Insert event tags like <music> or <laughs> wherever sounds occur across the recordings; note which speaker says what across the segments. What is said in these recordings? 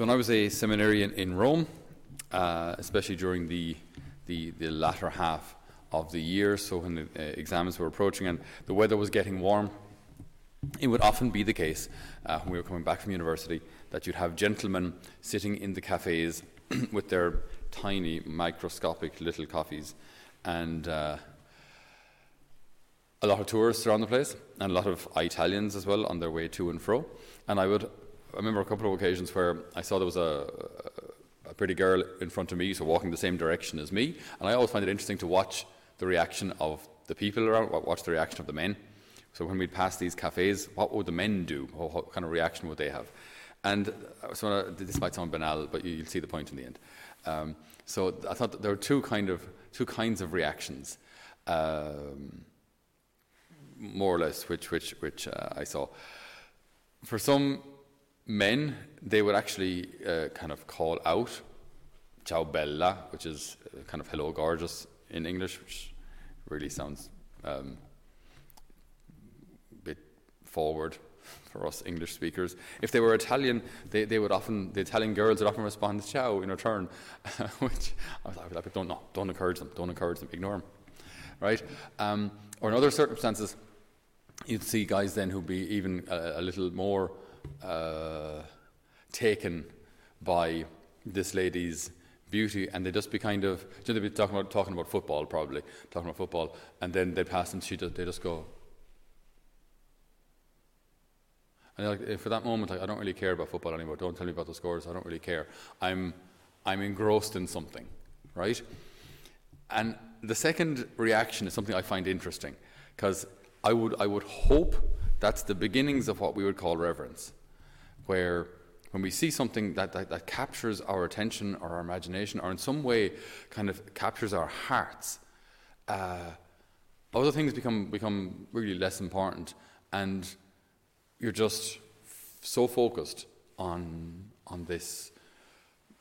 Speaker 1: So when I was a seminarian in Rome, uh, especially during the, the, the latter half of the year, so when the uh, exams were approaching and the weather was getting warm, it would often be the case uh, when we were coming back from university that you'd have gentlemen sitting in the cafes <clears throat> with their tiny, microscopic little coffees and uh, a lot of tourists around the place and a lot of Italians as well on their way to and fro. And I would I remember a couple of occasions where I saw there was a, a pretty girl in front of me, so walking the same direction as me, and I always find it interesting to watch the reaction of the people around, watch the reaction of the men. So when we'd pass these cafes, what would the men do? What, kind of reaction would they have? And uh, so uh, this might sound banal, but you, will see the point in the end. Um, so I thought there were two kind of two kinds of reactions, um, more or less, which which which uh, I saw. For some men, they would actually uh, kind of call out ciao bella, which is uh, kind of hello gorgeous in English, which really sounds um, a bit forward for us English speakers. If they were Italian, they, they would often, the Italian girls would often respond ciao in return, <laughs> which I was like, don't, no, don't encourage them, don't encourage them, ignore them, right? Um, or in other circumstances, you'd see guys then who'd be even a, a little more uh, taken by this lady's beauty, and they'd just be kind of, you know, they'd be talking about, talking about football, probably, talking about football, and then they'd pass and she just, they just go. And like, eh, for that moment, I, I don't really care about football anymore. Don't tell me about the scores. I don't really care. I'm, I'm engrossed in something, right? And the second reaction is something I find interesting, because I would, I would hope that's the beginnings of what we would call reverence, where when we see something that, that, that, captures our attention or our imagination or in some way kind of captures our hearts, uh, other things become, become really less important and you're just f- so focused on, on this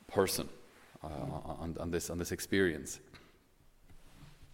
Speaker 1: person, uh, on, on, this, on this experience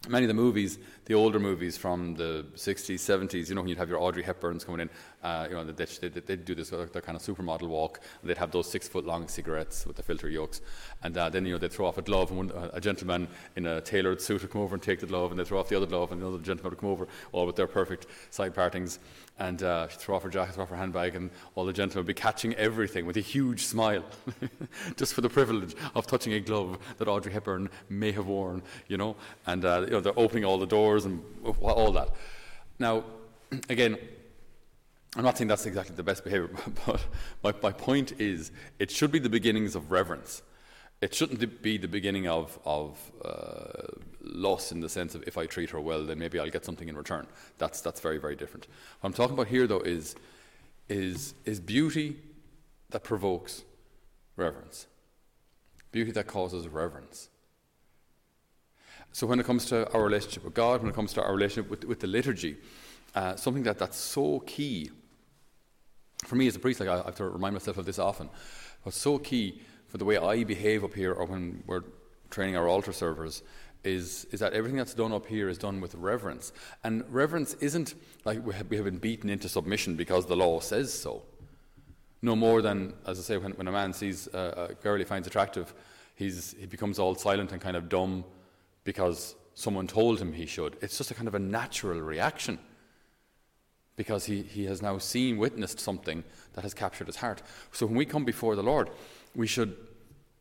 Speaker 1: many of the movies, the older movies from the 60s, 70s, you know, when you'd have your Audrey Hepburns coming in, uh, you know, they'd, they'd, they'd, do this, uh, kind of supermodel walk, and they'd have those six foot long cigarettes with the filter yokes. And uh, then, you know, they'd throw off a glove, and one, uh, a gentleman in a tailored suit would come over and take the glove, and they'd throw off the other glove, and another gentleman would come over, all with their perfect side partings, and uh, throw off her jacket, throw off her handbag, and all the gentlemen would be catching everything with a huge smile, <laughs> just for the privilege of touching a glove that Audrey Hepburn may have worn, you know. And, know, they're opening all the doors and all that. Now, again, I'm not saying that's exactly the best behavior, <laughs> but my, my point is it should be the beginnings of reverence. It shouldn't be the beginning of, of uh, loss in the sense of if I treat her well, then maybe I'll get something in return. That's, that's very, very different. What I'm talking about here, though, is, is, is beauty that provokes reverence, beauty that causes reverence. So when it comes to our relationship with God, when it comes to our relationship with, with the liturgy, uh, something that, that's so key for me as a priest, like I, have to remind myself of this often, what's so key for the way I behave up here or when we're training our altar servers is, is that everything that's done up here is done with reverence. And reverence isn't like we have, we have been beaten into submission because the law says so. No more than, as I say, when, when a man sees a, a girl he finds attractive, he's, he becomes all silent and kind of dumb because someone told him he should. It's just a kind of a natural reaction because he, he has now seen, witnessed something that has captured his heart. So when we come before the Lord, we should,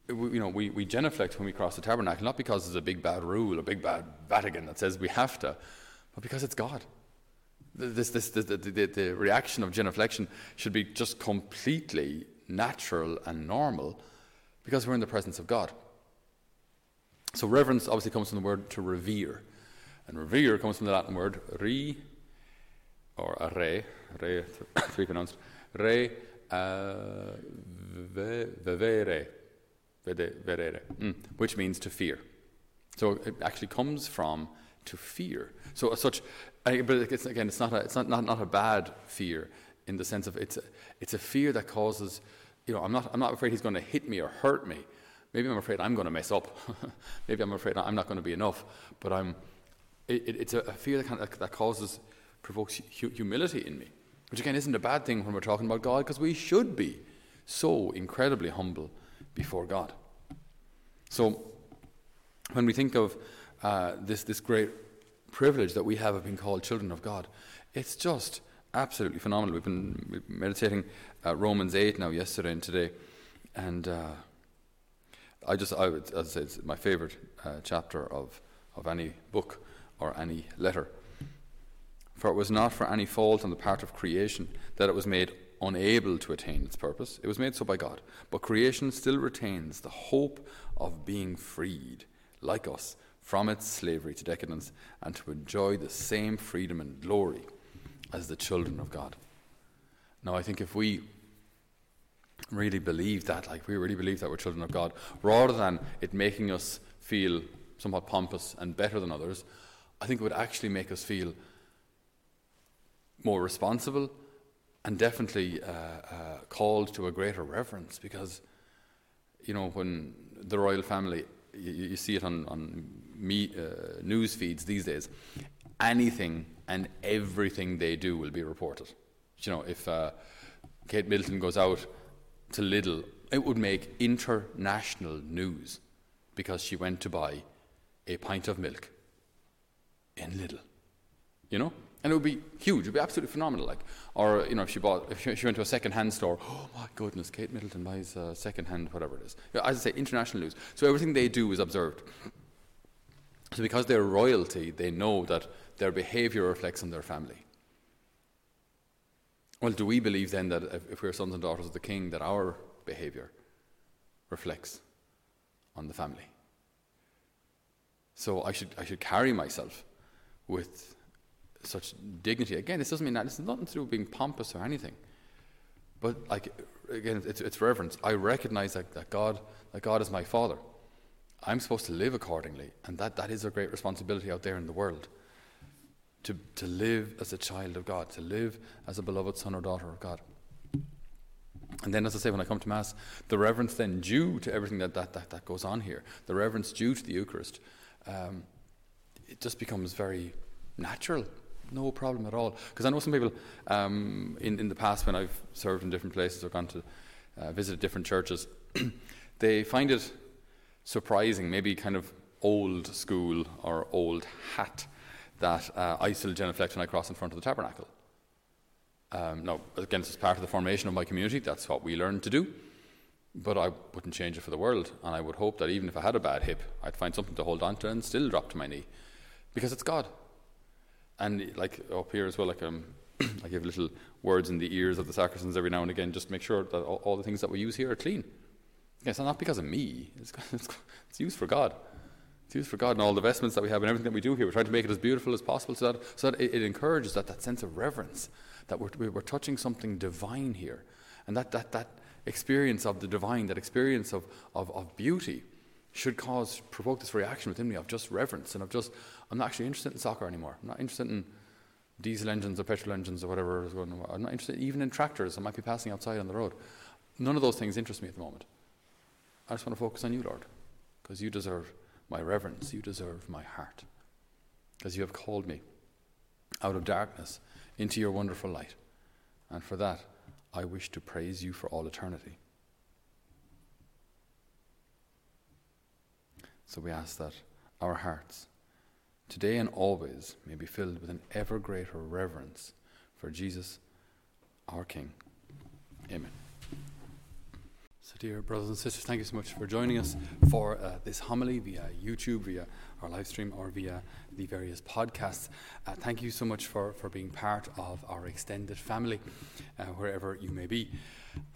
Speaker 1: you know, we, we genuflect when we cross the tabernacle, not because there's a big bad rule, a big bad Vatican that says we have to, but because it's God. This, this, this the, the, the reaction of genuflection should be just completely natural and normal because we're in the presence of God. So reverence obviously comes from the word to revere. And revere comes from the Latin word re, or a re, re, three <coughs> pronounced, re uh, verere, mm, which means to fear. So it actually comes from to fear. So as such, but it's, again, it's not a, it's not, not, not a bad fear in the sense of it's a, it's a fear that causes, you know, I'm not, I'm not afraid he's going to hit me or hurt me. Maybe I'm afraid I'm going to mess up. <laughs> Maybe I'm afraid I'm not going to be enough. But I'm, it, it's a, fear that, kind of, that causes, provokes hu- humility in me, which again isn't a bad thing when we're talking about God, because we should be so incredibly humble before God. So, when we think of uh, this, this great privilege that we have of being called children of God, it's just absolutely phenomenal. We've been meditating uh, Romans 8 now, yesterday and today, and uh, I just, I would, as I say, it's my favorite uh, chapter of, of any book or any letter. For it was not for any fault on the part of creation that it was made unable to attain its purpose. It was made so by God. But creation still retains the hope of being freed, like us, from its slavery to decadence and to enjoy the same freedom and glory as the children of God. Now, I think if we really believe that, like we really believe that we're children of God, rather than it making us feel somewhat pompous and better than others, I think it would actually make us feel more responsible and definitely uh, uh, called to a greater reverence because, you know, when the royal family, you, you see it on, on me, uh, news feeds these days, anything and everything they do will be reported. You know, if uh, Kate Middleton goes out to Lidl, it would make international news because she went to buy a pint of milk in Lidl. You know? And it would be huge. It would be absolutely phenomenal. Like, or you know, if she bought, if she, went to a second-hand store, oh my goodness, Kate Middleton buys a second-hand, whatever it is. As I say, international news. So everything they do is observed. So because they're royalty, they know that their behaviour reflects on their family. Well, do we believe then that if, we're sons and daughters of the King, that our behaviour reflects on the family? So I should I should carry myself with such dignity. Again, this doesn't mean that. it's nothing to do with being pompous or anything. But like again, it's, it's reverence. I recognize that, that God that God is my Father. I'm supposed to live accordingly, and that, that is a great responsibility out there in the world. To, to live as a child of God, to live as a beloved son or daughter of God. And then, as I say, when I come to Mass, the reverence then due to everything that, that, that, that goes on here, the reverence due to the Eucharist, um, it just becomes very natural no problem at all. Because I know some people um, in, in the past when I've served in different places or gone to uh, visit different churches, <clears throat> they find it surprising, maybe kind of old school or old hat, that uh, I still genuflect when I cross in front of the tabernacle. Um, now, again, is part of the formation of my community. That's what we learned to do. But I wouldn't change it for the world. And I would hope that even if I had a bad hip, I'd find something to hold on to and still drop to my knee. Because it's God and like up here as well, like um, <clears throat> I give little words in the ears of the sacristans every now and again, just to make sure that all, all the things that we use here are clean. It's not because of me. It's, <laughs> it's, it's, used for God. It's used for God, and all the vestments that we have and everything that we do here. We're trying to make it as beautiful as possible, so that so that it, it encourages that that sense of reverence that we're we're touching something divine here, and that that that experience of the divine, that experience of of, of beauty should cause provoke this reaction within me of just reverence and of just I'm not actually interested in soccer anymore. I'm not interested in diesel engines or petrol engines or whatever is going on. I'm not interested even in tractors I might be passing outside on the road. None of those things interest me at the moment. I just want to focus on you, Lord, because you deserve my reverence. You deserve my heart, because you have called me out of darkness into your wonderful light. And for that, I wish to praise you for all eternity. So we ask that our hearts, today and always, may be filled with an ever greater reverence for Jesus, our King. Amen. So, dear brothers and sisters, thank you so much for joining us for uh, this homily via YouTube, via our live stream, or via the various podcasts. Uh, thank you so much for, for being part of our extended family, uh, wherever you may be.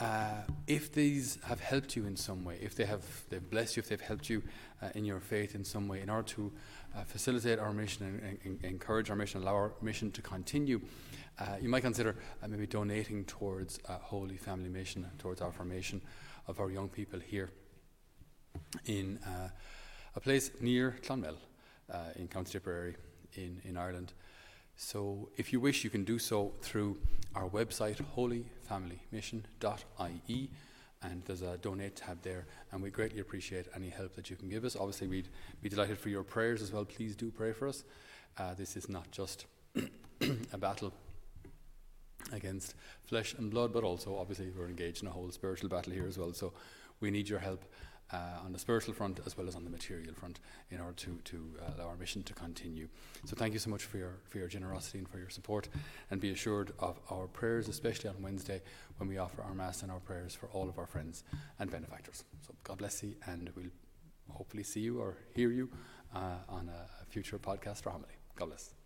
Speaker 1: Uh, if these have helped you in some way, if they have they've blessed you, if they've helped you uh, in your faith in some way, in order to uh, facilitate our mission and, and, and, encourage our mission, allow our mission to continue, you might consider maybe donating towards Holy Family Mission, towards our formation of our young people here in a place near Clonmel in County Tipperary in, in Ireland. So, if you wish, you can do so through our website, holyfamilymission.ie, and there's a donate tab there. And we greatly appreciate any help that you can give us. Obviously, we'd be delighted for your prayers as well. Please do pray for us. Uh, this is not just <coughs> a battle against flesh and blood, but also obviously we're engaged in a whole spiritual battle here as well. So we need your help uh, on the spiritual front as well as on the material front in order to, to uh, allow our mission to continue. So thank you so much for your, for your generosity and for your support. And be assured of our prayers, especially on Wednesday when we offer our Mass and our prayers for all of our friends and benefactors. So God bless you, and we'll hopefully see you or hear you uh, on a future podcast or homily. God bless.